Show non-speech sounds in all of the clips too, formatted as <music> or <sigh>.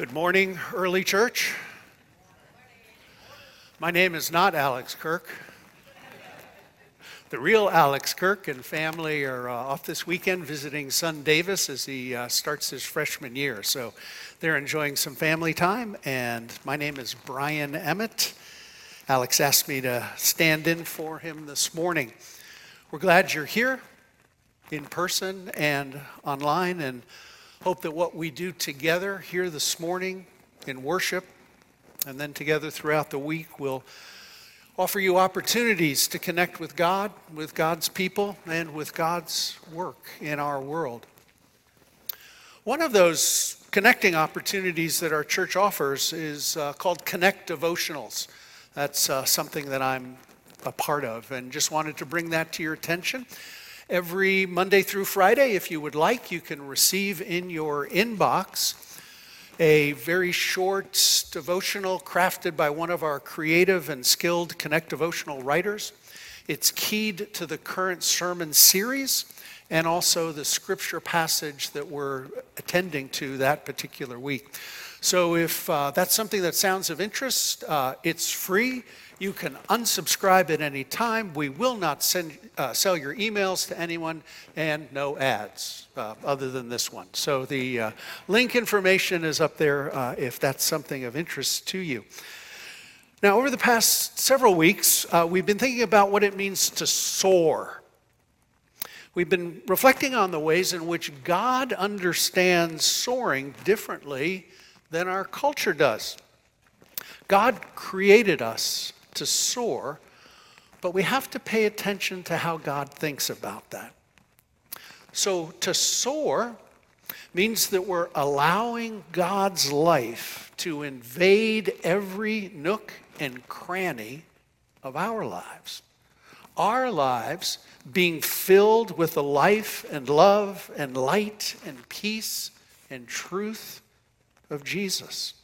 Good morning, early church. My name is not Alex Kirk. The real Alex Kirk and family are uh, off this weekend visiting son Davis as he uh, starts his freshman year. So they're enjoying some family time. And my name is Brian Emmett. Alex asked me to stand in for him this morning. We're glad you're here in person and online. And Hope that what we do together here this morning in worship and then together throughout the week will offer you opportunities to connect with God, with God's people, and with God's work in our world. One of those connecting opportunities that our church offers is uh, called Connect Devotionals. That's uh, something that I'm a part of, and just wanted to bring that to your attention. Every Monday through Friday, if you would like, you can receive in your inbox a very short devotional crafted by one of our creative and skilled Connect devotional writers. It's keyed to the current sermon series and also the scripture passage that we're attending to that particular week. So, if uh, that's something that sounds of interest, uh, it's free. You can unsubscribe at any time. We will not send, uh, sell your emails to anyone, and no ads uh, other than this one. So the uh, link information is up there uh, if that's something of interest to you. Now, over the past several weeks, uh, we've been thinking about what it means to soar. We've been reflecting on the ways in which God understands soaring differently than our culture does. God created us to soar, but we have to pay attention to how God thinks about that. So to soar means that we're allowing God's life to invade every nook and cranny of our lives. Our lives being filled with the life and love and light and peace and truth of Jesus.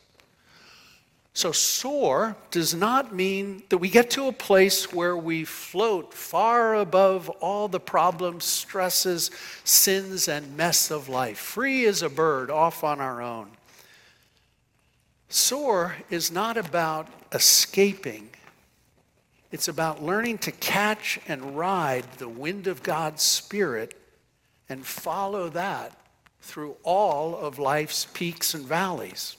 So, soar does not mean that we get to a place where we float far above all the problems, stresses, sins, and mess of life, free as a bird off on our own. Soar is not about escaping, it's about learning to catch and ride the wind of God's Spirit and follow that through all of life's peaks and valleys.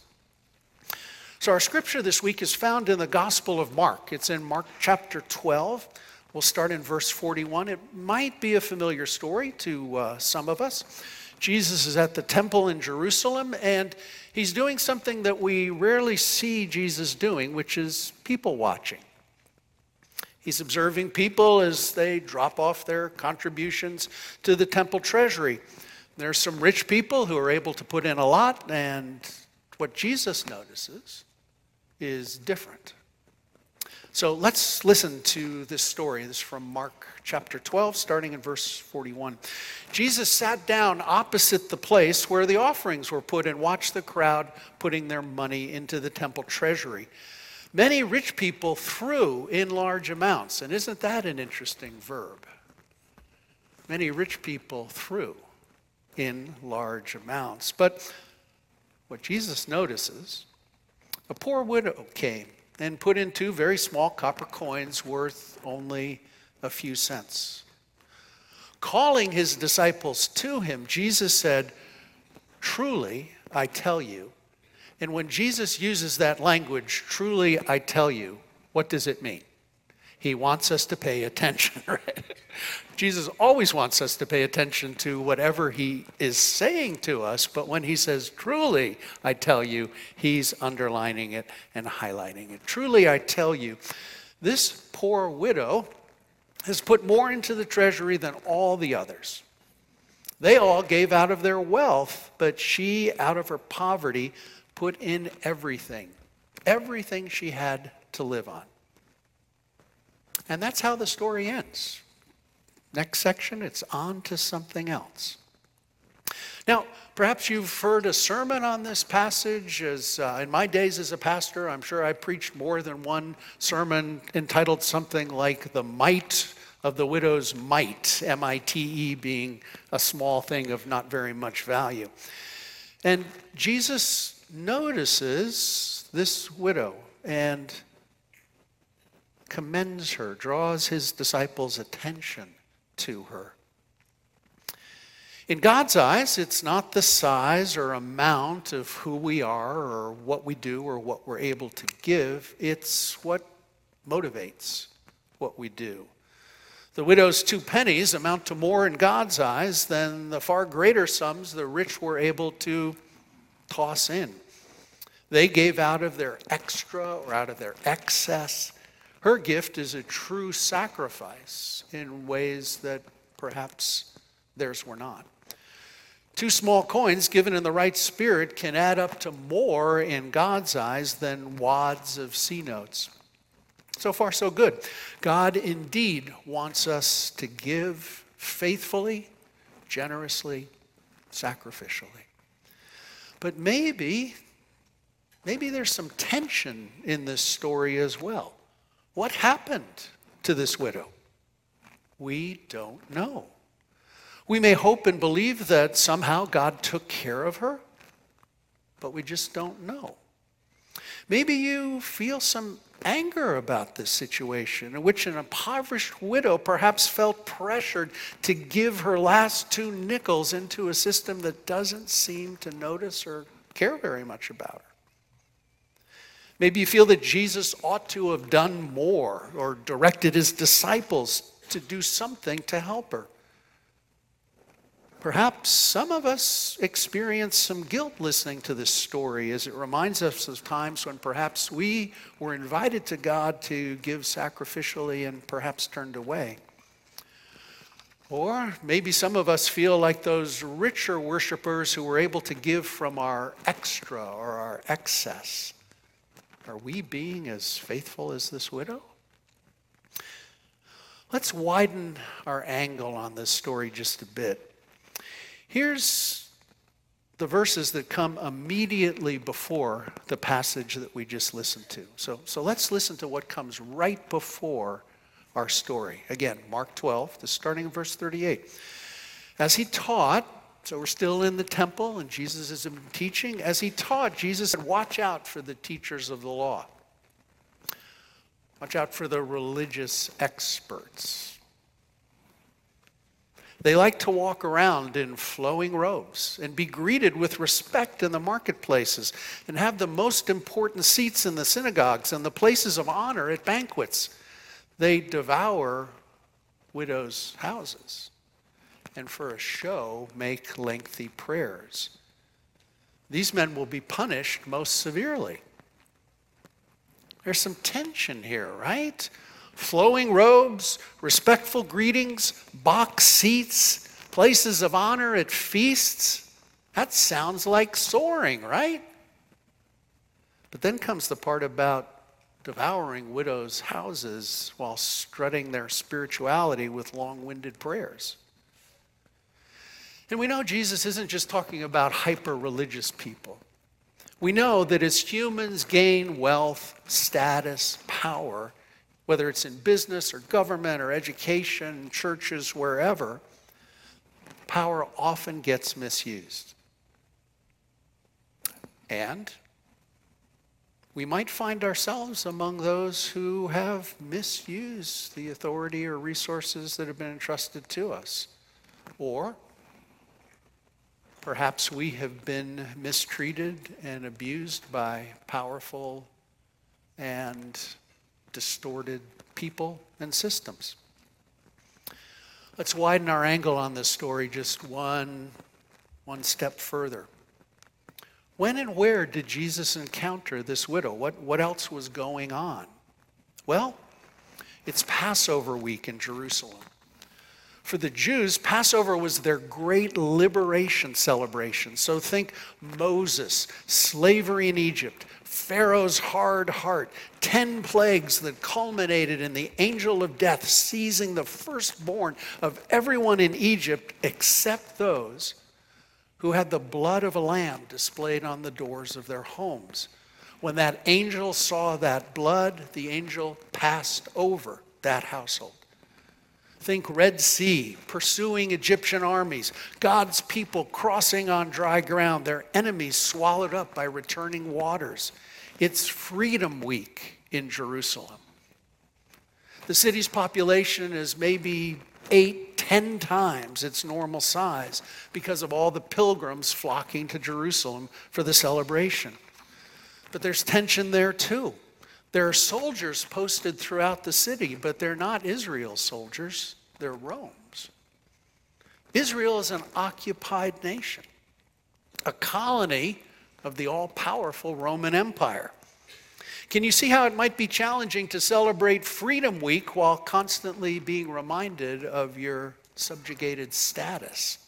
So, our scripture this week is found in the Gospel of Mark. It's in Mark chapter 12. We'll start in verse 41. It might be a familiar story to uh, some of us. Jesus is at the temple in Jerusalem, and he's doing something that we rarely see Jesus doing, which is people watching. He's observing people as they drop off their contributions to the temple treasury. There's some rich people who are able to put in a lot, and what Jesus notices is different. So let's listen to this story. This is from Mark chapter 12, starting in verse 41. Jesus sat down opposite the place where the offerings were put and watched the crowd putting their money into the temple treasury. Many rich people threw in large amounts. And isn't that an interesting verb? Many rich people threw in large amounts. But what Jesus notices a poor widow came and put in two very small copper coins worth only a few cents. Calling his disciples to him, Jesus said, Truly, I tell you. And when Jesus uses that language, truly, I tell you, what does it mean? He wants us to pay attention, <laughs> right? Jesus always wants us to pay attention to whatever he is saying to us, but when he says, Truly, I tell you, he's underlining it and highlighting it. Truly, I tell you, this poor widow has put more into the treasury than all the others. They all gave out of their wealth, but she, out of her poverty, put in everything, everything she had to live on. And that's how the story ends. Next section, it's on to something else. Now, perhaps you've heard a sermon on this passage. As uh, in my days as a pastor, I'm sure I preached more than one sermon entitled something like "The Might of the Widow's Mite," M-I-T-E being a small thing of not very much value. And Jesus notices this widow and commends her, draws his disciples' attention to her. In God's eyes, it's not the size or amount of who we are or what we do or what we're able to give, it's what motivates what we do. The widow's two pennies amount to more in God's eyes than the far greater sums the rich were able to toss in. They gave out of their extra or out of their excess. Her gift is a true sacrifice in ways that perhaps theirs were not. Two small coins given in the right spirit can add up to more in God's eyes than wads of C notes. So far, so good. God indeed wants us to give faithfully, generously, sacrificially. But maybe, maybe there's some tension in this story as well. What happened to this widow? We don't know. We may hope and believe that somehow God took care of her, but we just don't know. Maybe you feel some anger about this situation in which an impoverished widow perhaps felt pressured to give her last two nickels into a system that doesn't seem to notice or care very much about her. Maybe you feel that Jesus ought to have done more or directed his disciples to do something to help her. Perhaps some of us experience some guilt listening to this story as it reminds us of times when perhaps we were invited to God to give sacrificially and perhaps turned away. Or maybe some of us feel like those richer worshipers who were able to give from our extra or our excess. Are we being as faithful as this widow? Let's widen our angle on this story just a bit. Here's the verses that come immediately before the passage that we just listened to. So, so let's listen to what comes right before our story. Again, Mark 12, the starting in verse 38. As he taught, so we're still in the temple and Jesus is teaching. As he taught, Jesus said, Watch out for the teachers of the law. Watch out for the religious experts. They like to walk around in flowing robes and be greeted with respect in the marketplaces and have the most important seats in the synagogues and the places of honor at banquets. They devour widows' houses and for a show make lengthy prayers. These men will be punished most severely. There's some tension here, right? flowing robes, respectful greetings, box seats, places of honor at feasts. That sounds like soaring, right? But then comes the part about devouring widows' houses while strutting their spirituality with long winded prayers. And we know Jesus isn't just talking about hyper religious people. We know that as humans gain wealth, status, power, whether it's in business or government or education, churches, wherever, power often gets misused. And we might find ourselves among those who have misused the authority or resources that have been entrusted to us. Or perhaps we have been mistreated and abused by powerful and distorted people and systems. Let's widen our angle on this story just one, one step further. When and where did Jesus encounter this widow? What, what else was going on? Well, it's Passover week in Jerusalem. For the Jews, Passover was their great liberation celebration. So think Moses, slavery in Egypt, Pharaoh's hard heart, 10 plagues that culminated in the angel of death seizing the firstborn of everyone in Egypt except those who had the blood of a lamb displayed on the doors of their homes. When that angel saw that blood, the angel passed over that household. Think Red Sea, pursuing Egyptian armies, God's people crossing on dry ground, their enemies swallowed up by returning waters. It's Freedom Week in Jerusalem. The city's population is maybe eight, ten times its normal size because of all the pilgrims flocking to Jerusalem for the celebration. But there's tension there too. There are soldiers posted throughout the city, but they're not Israel's soldiers, they're Rome's. Israel is an occupied nation, a colony of the all powerful Roman Empire. Can you see how it might be challenging to celebrate Freedom Week while constantly being reminded of your subjugated status?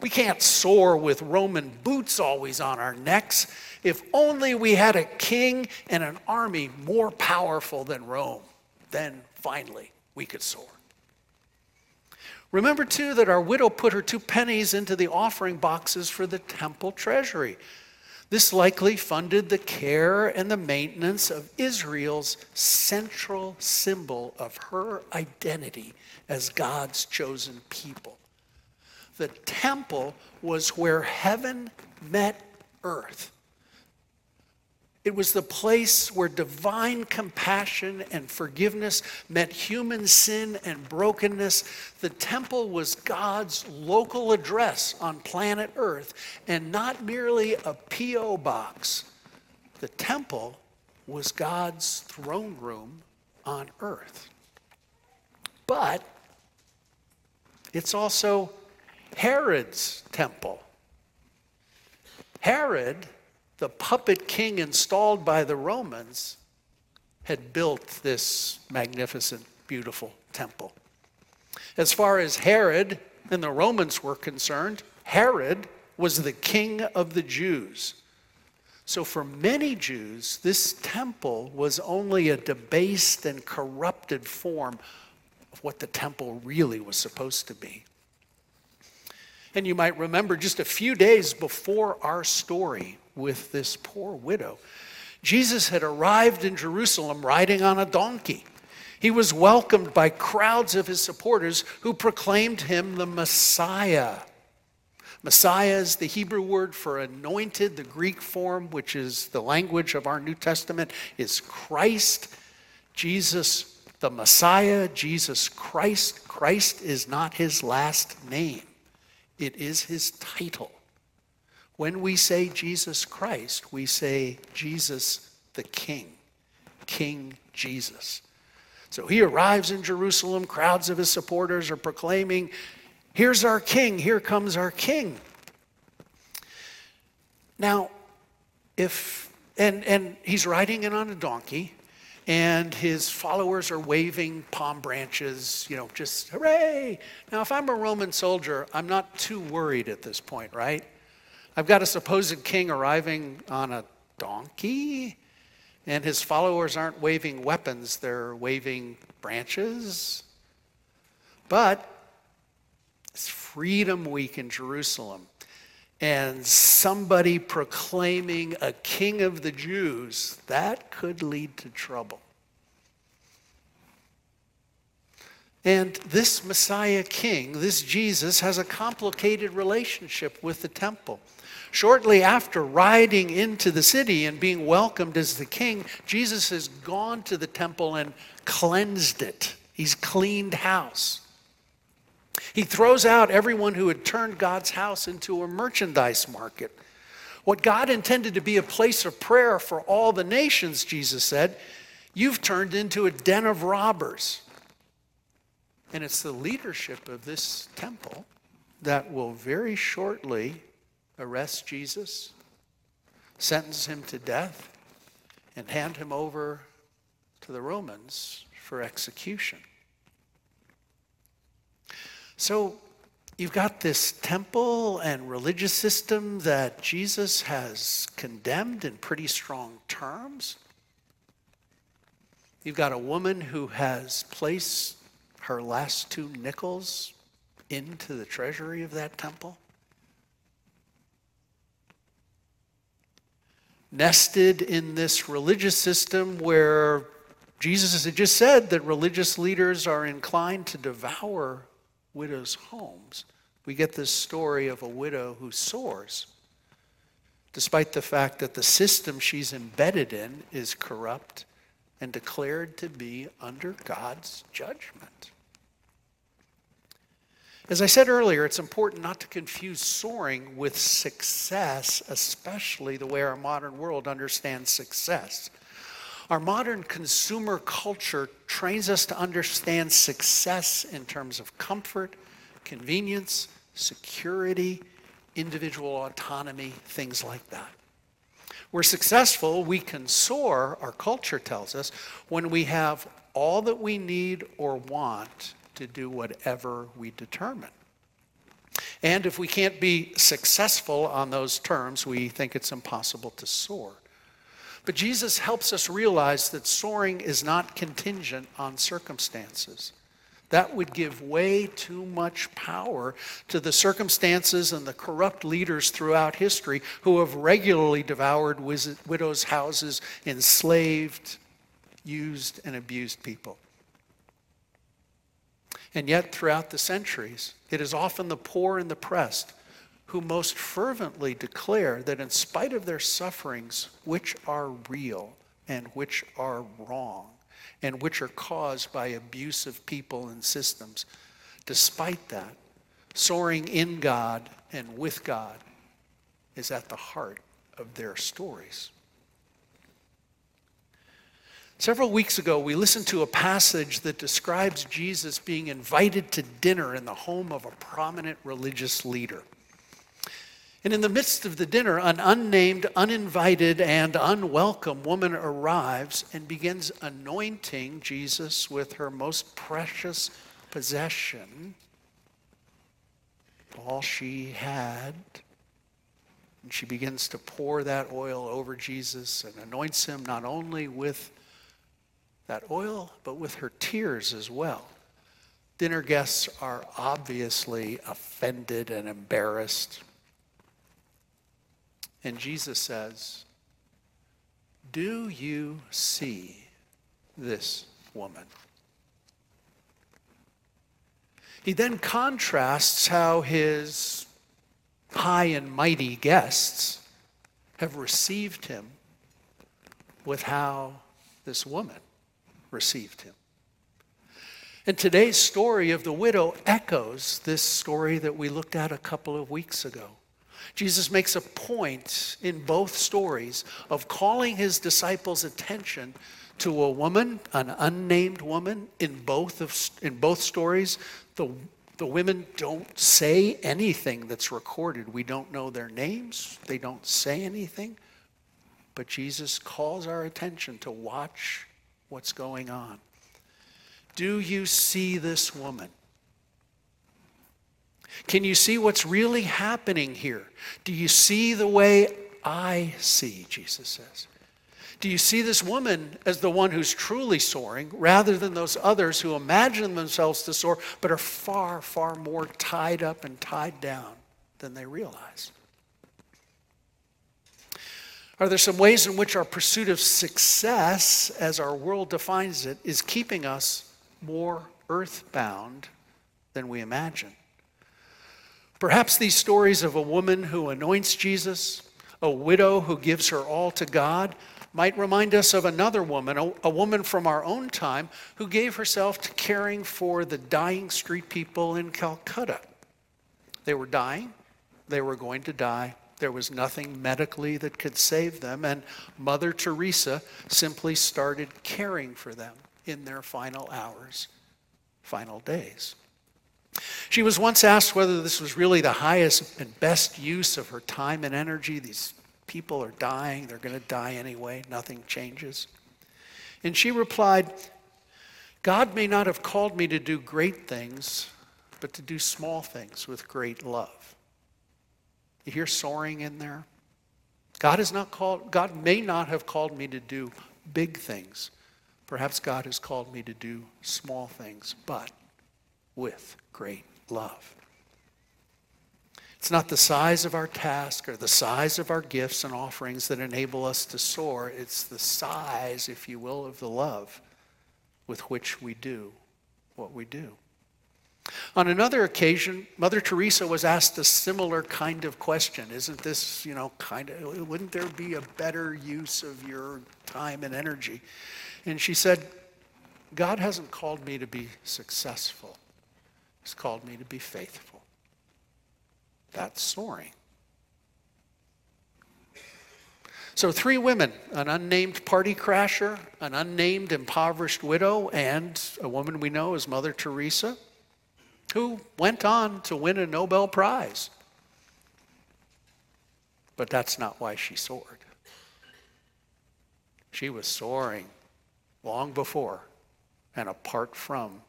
We can't soar with Roman boots always on our necks. If only we had a king and an army more powerful than Rome, then finally we could soar. Remember, too, that our widow put her two pennies into the offering boxes for the temple treasury. This likely funded the care and the maintenance of Israel's central symbol of her identity as God's chosen people. The temple was where heaven met earth. It was the place where divine compassion and forgiveness met human sin and brokenness. The temple was God's local address on planet Earth and not merely a P.O. box. The temple was God's throne room on earth. But it's also Herod's temple. Herod the puppet king installed by the Romans had built this magnificent, beautiful temple. As far as Herod and the Romans were concerned, Herod was the king of the Jews. So, for many Jews, this temple was only a debased and corrupted form of what the temple really was supposed to be. And you might remember just a few days before our story, with this poor widow. Jesus had arrived in Jerusalem riding on a donkey. He was welcomed by crowds of his supporters who proclaimed him the Messiah. Messiah is the Hebrew word for anointed. The Greek form, which is the language of our New Testament, is Christ. Jesus, the Messiah, Jesus Christ. Christ is not his last name, it is his title. When we say Jesus Christ, we say Jesus the King, King Jesus. So he arrives in Jerusalem, crowds of his supporters are proclaiming, Here's our King, here comes our King. Now, if, and, and he's riding in on a donkey, and his followers are waving palm branches, you know, just hooray. Now, if I'm a Roman soldier, I'm not too worried at this point, right? I've got a supposed king arriving on a donkey, and his followers aren't waving weapons, they're waving branches. But it's Freedom Week in Jerusalem, and somebody proclaiming a king of the Jews, that could lead to trouble. And this Messiah King, this Jesus, has a complicated relationship with the temple. Shortly after riding into the city and being welcomed as the king, Jesus has gone to the temple and cleansed it. He's cleaned house. He throws out everyone who had turned God's house into a merchandise market. What God intended to be a place of prayer for all the nations, Jesus said, you've turned into a den of robbers. And it's the leadership of this temple that will very shortly arrest Jesus, sentence him to death, and hand him over to the Romans for execution. So you've got this temple and religious system that Jesus has condemned in pretty strong terms. You've got a woman who has placed her last two nickels into the treasury of that temple. nested in this religious system where Jesus had just said that religious leaders are inclined to devour widows' homes. We get this story of a widow who soars, despite the fact that the system she's embedded in is corrupt and declared to be under God's judgment. As I said earlier, it's important not to confuse soaring with success, especially the way our modern world understands success. Our modern consumer culture trains us to understand success in terms of comfort, convenience, security, individual autonomy, things like that. We're successful, we can soar, our culture tells us, when we have all that we need or want to do whatever we determine. And if we can't be successful on those terms, we think it's impossible to soar. But Jesus helps us realize that soaring is not contingent on circumstances. That would give way too much power to the circumstances and the corrupt leaders throughout history who have regularly devoured widows' houses, enslaved, used, and abused people. And yet, throughout the centuries, it is often the poor and the pressed who most fervently declare that in spite of their sufferings, which are real and which are wrong, and which are caused by abusive people and systems, despite that, soaring in God and with God is at the heart of their stories. Several weeks ago, we listened to a passage that describes Jesus being invited to dinner in the home of a prominent religious leader. And in the midst of the dinner, an unnamed, uninvited, and unwelcome woman arrives and begins anointing Jesus with her most precious possession, all she had. And she begins to pour that oil over Jesus and anoints him not only with that oil, but with her tears as well. Dinner guests are obviously offended and embarrassed. And Jesus says, Do you see this woman? He then contrasts how his high and mighty guests have received him with how this woman received him. And today's story of the widow echoes this story that we looked at a couple of weeks ago. Jesus makes a point in both stories of calling his disciples' attention to a woman, an unnamed woman. In both, of, in both stories, the, the women don't say anything that's recorded. We don't know their names, they don't say anything. But Jesus calls our attention to watch what's going on. Do you see this woman? Can you see what's really happening here? Do you see the way I see, Jesus says? Do you see this woman as the one who's truly soaring rather than those others who imagine themselves to soar but are far, far more tied up and tied down than they realize? Are there some ways in which our pursuit of success, as our world defines it, is keeping us more earthbound than we imagine? Perhaps these stories of a woman who anoints Jesus, a widow who gives her all to God, might remind us of another woman, a, a, woman from our own time, who gave herself to caring for the dying street people in Calcutta. They were dying, they were going to die. There was nothing medically that could save them, and Mother Teresa simply started caring for them in their final hours, final days. She was once asked whether this was really the highest and best use of her time and energy. These people are dying, they're going to die anyway, nothing changes. And she replied, God may not have called me to do great things, but to do small things with great love. You hear soaring in there? God has not called, God may not have called me to do big things. Perhaps God has called me to do small things, but with great love. It's not the size of our task or the size of our gifts and offerings that enable us to soar. It's the size, if you will, of the love with which we do what we do. On another occasion, Mother Teresa was asked a similar kind of question. Isn't this, you know, kind of, wouldn't there be a better use of your time and energy? And she said, God hasn't called me to be successful, He's called me to be faithful. That's soaring. So, three women an unnamed party crasher, an unnamed impoverished widow, and a woman we know as Mother Teresa, who went on to win a Nobel Prize. But that's not why she soared. She was soaring long before and apart from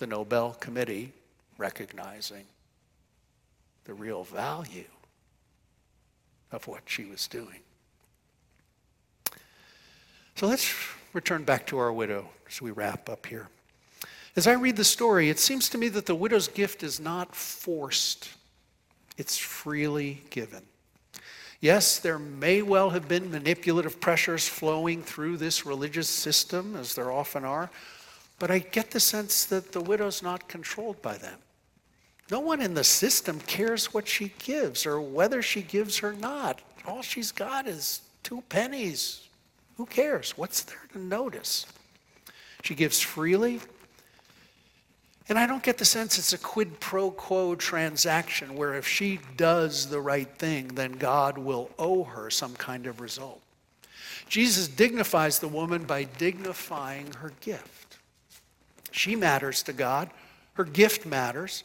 the Nobel Committee recognizing the real value of what she was doing. So let's return back to our widow as we wrap up here. As I read the story, it seems to me that the widow's gift is not forced, it's freely given. Yes, there may well have been manipulative pressures flowing through this religious system, as there often are, but I get the sense that the widow's not controlled by them. No one in the system cares what she gives or whether she gives or not. All she's got is two pennies who cares? What's there to notice? She gives freely. And I don't get the sense it's a quid pro quo transaction where if she does the right thing, then God will owe her some kind of result. Jesus dignifies the woman by dignifying her gift. She matters to God, her gift matters.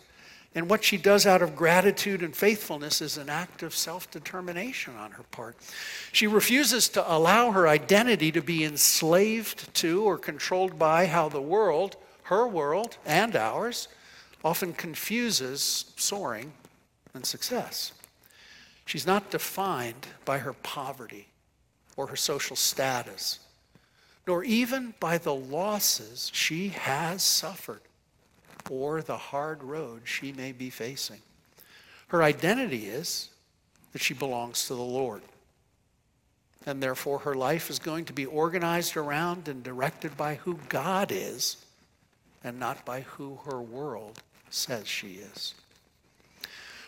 And what she does out of gratitude and faithfulness is an act of self determination on her part. She refuses to allow her identity to be enslaved to or controlled by how the world, her world and ours, often confuses soaring and success. She's not defined by her poverty or her social status, nor even by the losses she has suffered or the hard road she may be facing. Her identity is that she belongs to the Lord. And therefore, her life is going to be organized around and directed by who God is and not by who her world says she is.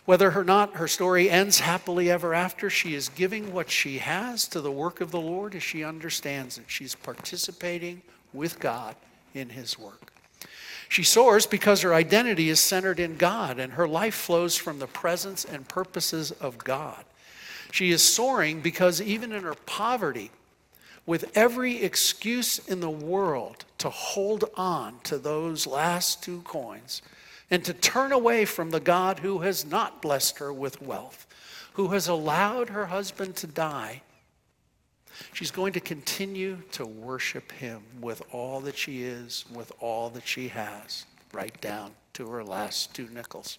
Whether or not her story ends happily ever after, she is giving what she has to the work of the Lord as she understands it. She's participating with God in His work. She soars because her identity is centered in God and her life flows from the presence and purposes of God. She is soaring because even in her poverty, with every excuse in the world to hold on to those last two coins and to turn away from the God who has not blessed her with wealth, who has allowed her husband to die She's going to continue to worship him with all that she is, with all that she has, right down to her last two nickels.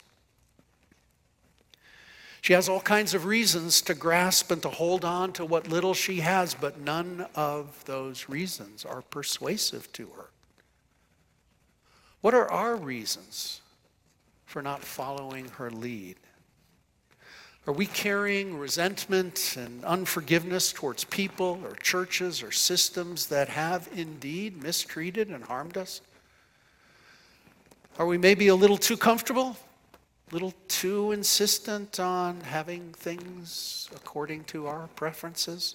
She has all kinds of reasons to grasp and to hold on to what little she has, but none of those reasons are persuasive to her. What are our reasons for not following her lead? Are we carrying resentment and unforgiveness towards people or churches or systems that have indeed mistreated and harmed us? Are we maybe a little too comfortable, a little too insistent on having things according to our preferences?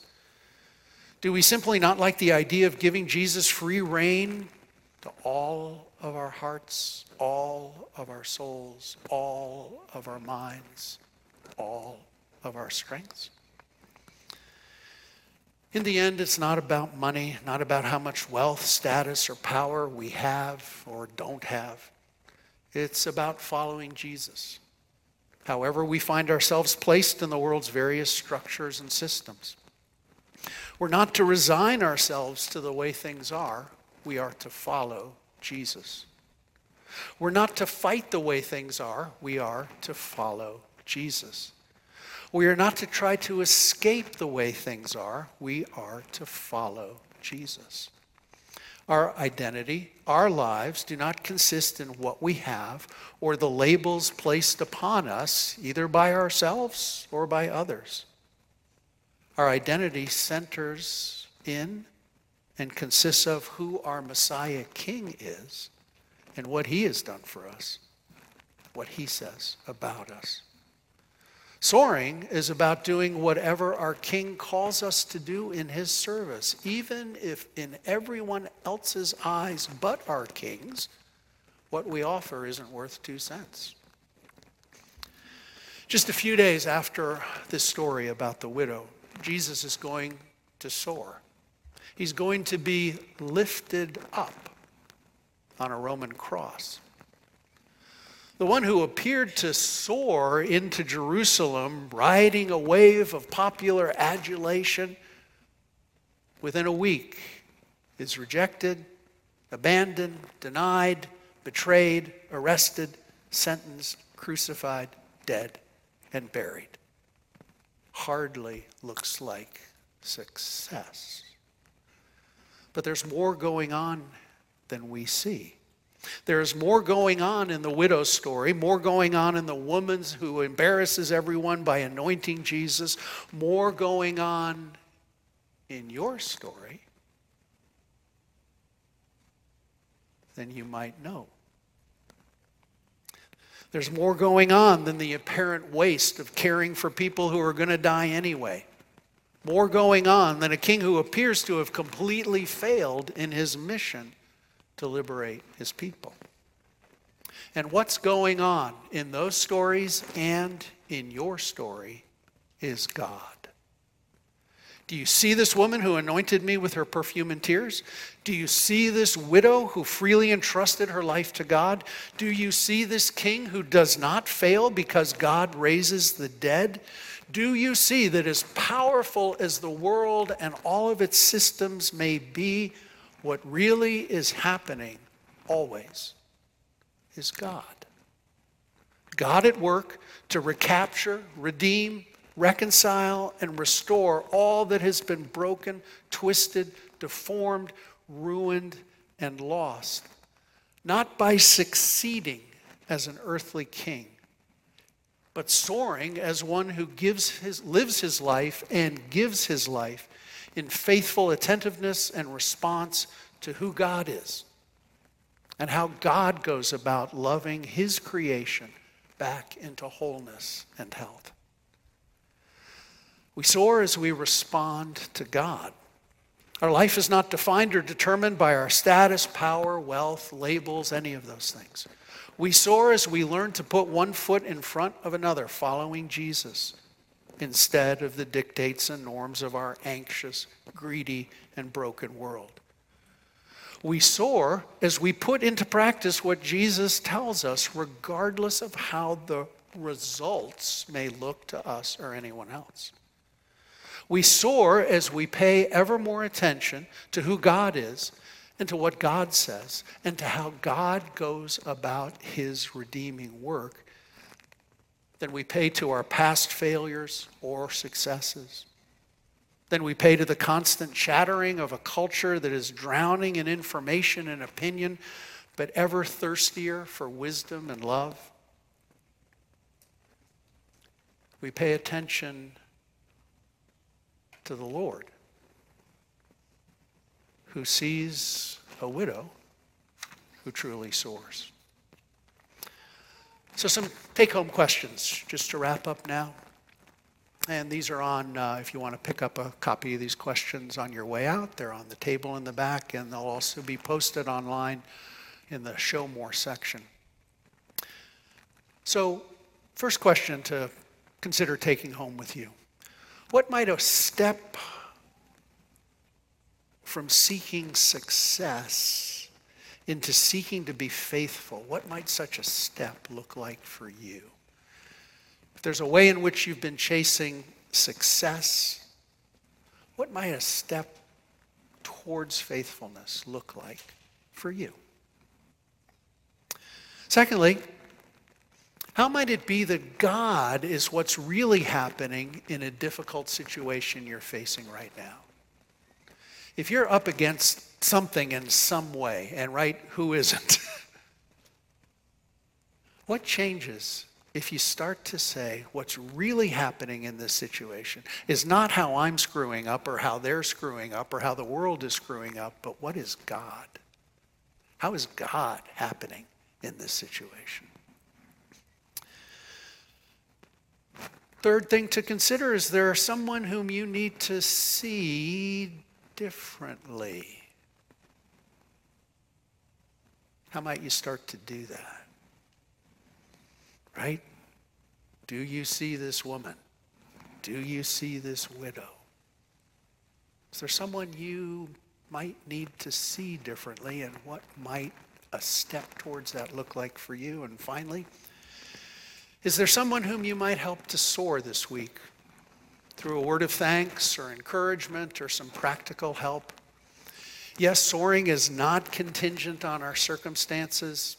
Do we simply not like the idea of giving Jesus free reign to all of our hearts, all of our souls, all of our minds? all of our strengths. In the end, it's not about money, not about how much wealth, status, or power we have or don't have. It's about following Jesus. However, we find ourselves placed in the world's various structures and systems. We're not to resign ourselves to the way things are, we are to follow Jesus. We're not to fight the way things are, we are to follow Jesus. We are not to try to escape the way things are, we are to follow Jesus. Our identity, our lives do not consist in what we have or the labels placed upon us, either by ourselves or by others. Our identity centers in and consists of who our Messiah King is and what he has done for us, what he says about us. Soaring is about doing whatever our King calls us to do in his service, even if in everyone else's eyes but our King's, what we offer isn't worth two cents. Just a few days after this story about the widow, Jesus is going to soar. He's going to be lifted up on a Roman cross. The one who appeared to soar into Jerusalem, riding a wave of popular adulation, within a week is rejected, abandoned, denied, betrayed, arrested, sentenced, crucified, dead, and buried. Hardly looks like success. But there's more going on than we see. There's more going on in the widow's story, more going on in the woman who embarrasses everyone by anointing Jesus, more going on in your story than you might know. There's more going on than the apparent waste of caring for people who are going to die anyway. More going on than a king who appears to have completely failed in his mission to liberate his people. And what's going on in those stories and in your story is God. Do you see this woman who anointed me with her perfume and tears? Do you see this widow who freely entrusted her life to God? Do you see this king who does not fail because God raises the dead? Do you see that as powerful as the world and all of its systems may be, what really is happening always is God? God at work to recapture, redeem, reconcile, and restore all that has been broken, twisted, deformed, ruined, and lost. Not by succeeding as an earthly king, but soaring as one who gives his, lives his life and gives his life in faithful attentiveness and response to who God is and how God goes about loving his creation back into wholeness and health. We soar as we respond to God. Our life is not defined or determined by our status, power, wealth, labels, any of those things. We soar as we learn to put one foot in front of another, following Jesus, instead of the dictates and norms of our anxious, greedy, and broken world. We soar as we put into practice what Jesus tells us, regardless of how the results may look to us or anyone else. We soar as we pay ever more attention to who God is and to what God says and to how God goes about his redeeming work than we pay to our past failures or successes. Than we pay to the constant chattering of a culture that is drowning in information and opinion, but ever thirstier for wisdom and love. We pay attention to the Lord, who sees a widow who truly soars. So, some take home questions just to wrap up now. And these are on, uh, if you want to pick up a copy of these questions on your way out, they're on the table in the back, and they'll also be posted online in the Show More section. So, first question to consider taking home with you what might a step from seeking success into seeking to be faithful, what might such a step look like for you? If there's a way in which you've been chasing success, what might a step towards faithfulness look like for you? Secondly, how might it be that God is what's really happening in a difficult situation you're facing right now? If you're up against something in some way, and right, who isn't? <laughs> what changes if you start to say what's really happening in this situation is not how I'm screwing up or how they're screwing up or how the world is screwing up, but what is God? How is God happening in this situation? Third thing to consider is there someone whom you need to see differently. How might you start to do that? Right? Do you see this woman? Do you see this widow? Is there someone you might need to see differently, and what might a step towards that look like for you? And finally, is there someone whom you might help to soar this week through a word of thanks or encouragement or some practical help? Yes, soaring is not contingent on our circumstances.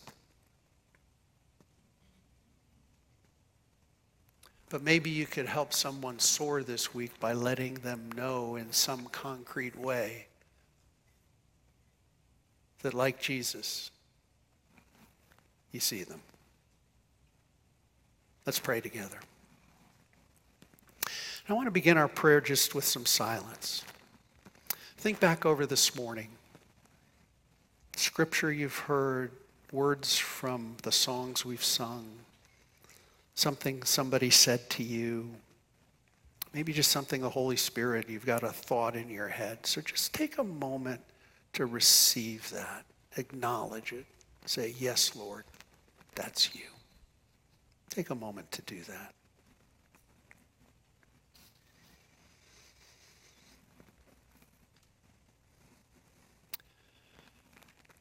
But maybe you could help someone soar this week by letting them know in some concrete way that, like Jesus, you see them. Let's pray together. I want to begin our prayer just with some silence. Think back over this morning. Scripture you've heard, words from the songs we've sung, something somebody said to you, maybe just something the Holy Spirit, you've got a thought in your head. So just take a moment to receive that, acknowledge it, say, Yes, Lord, that's you. Take a moment to do that.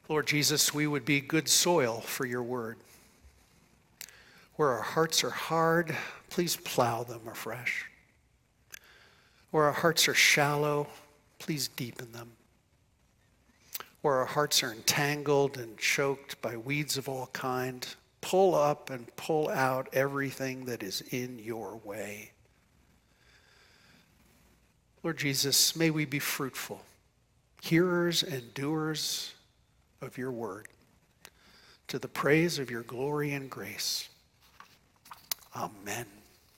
Lord Jesus, we would be good soil for your word. Where our hearts are hard, please plow them afresh. Where our hearts are shallow, please deepen them. Where our hearts are entangled and choked by weeds of all kind, pull up and pull out everything that is in your way. Lord Jesus, may we be fruitful, hearers and doers of your word, to the praise of your glory and grace. Amen.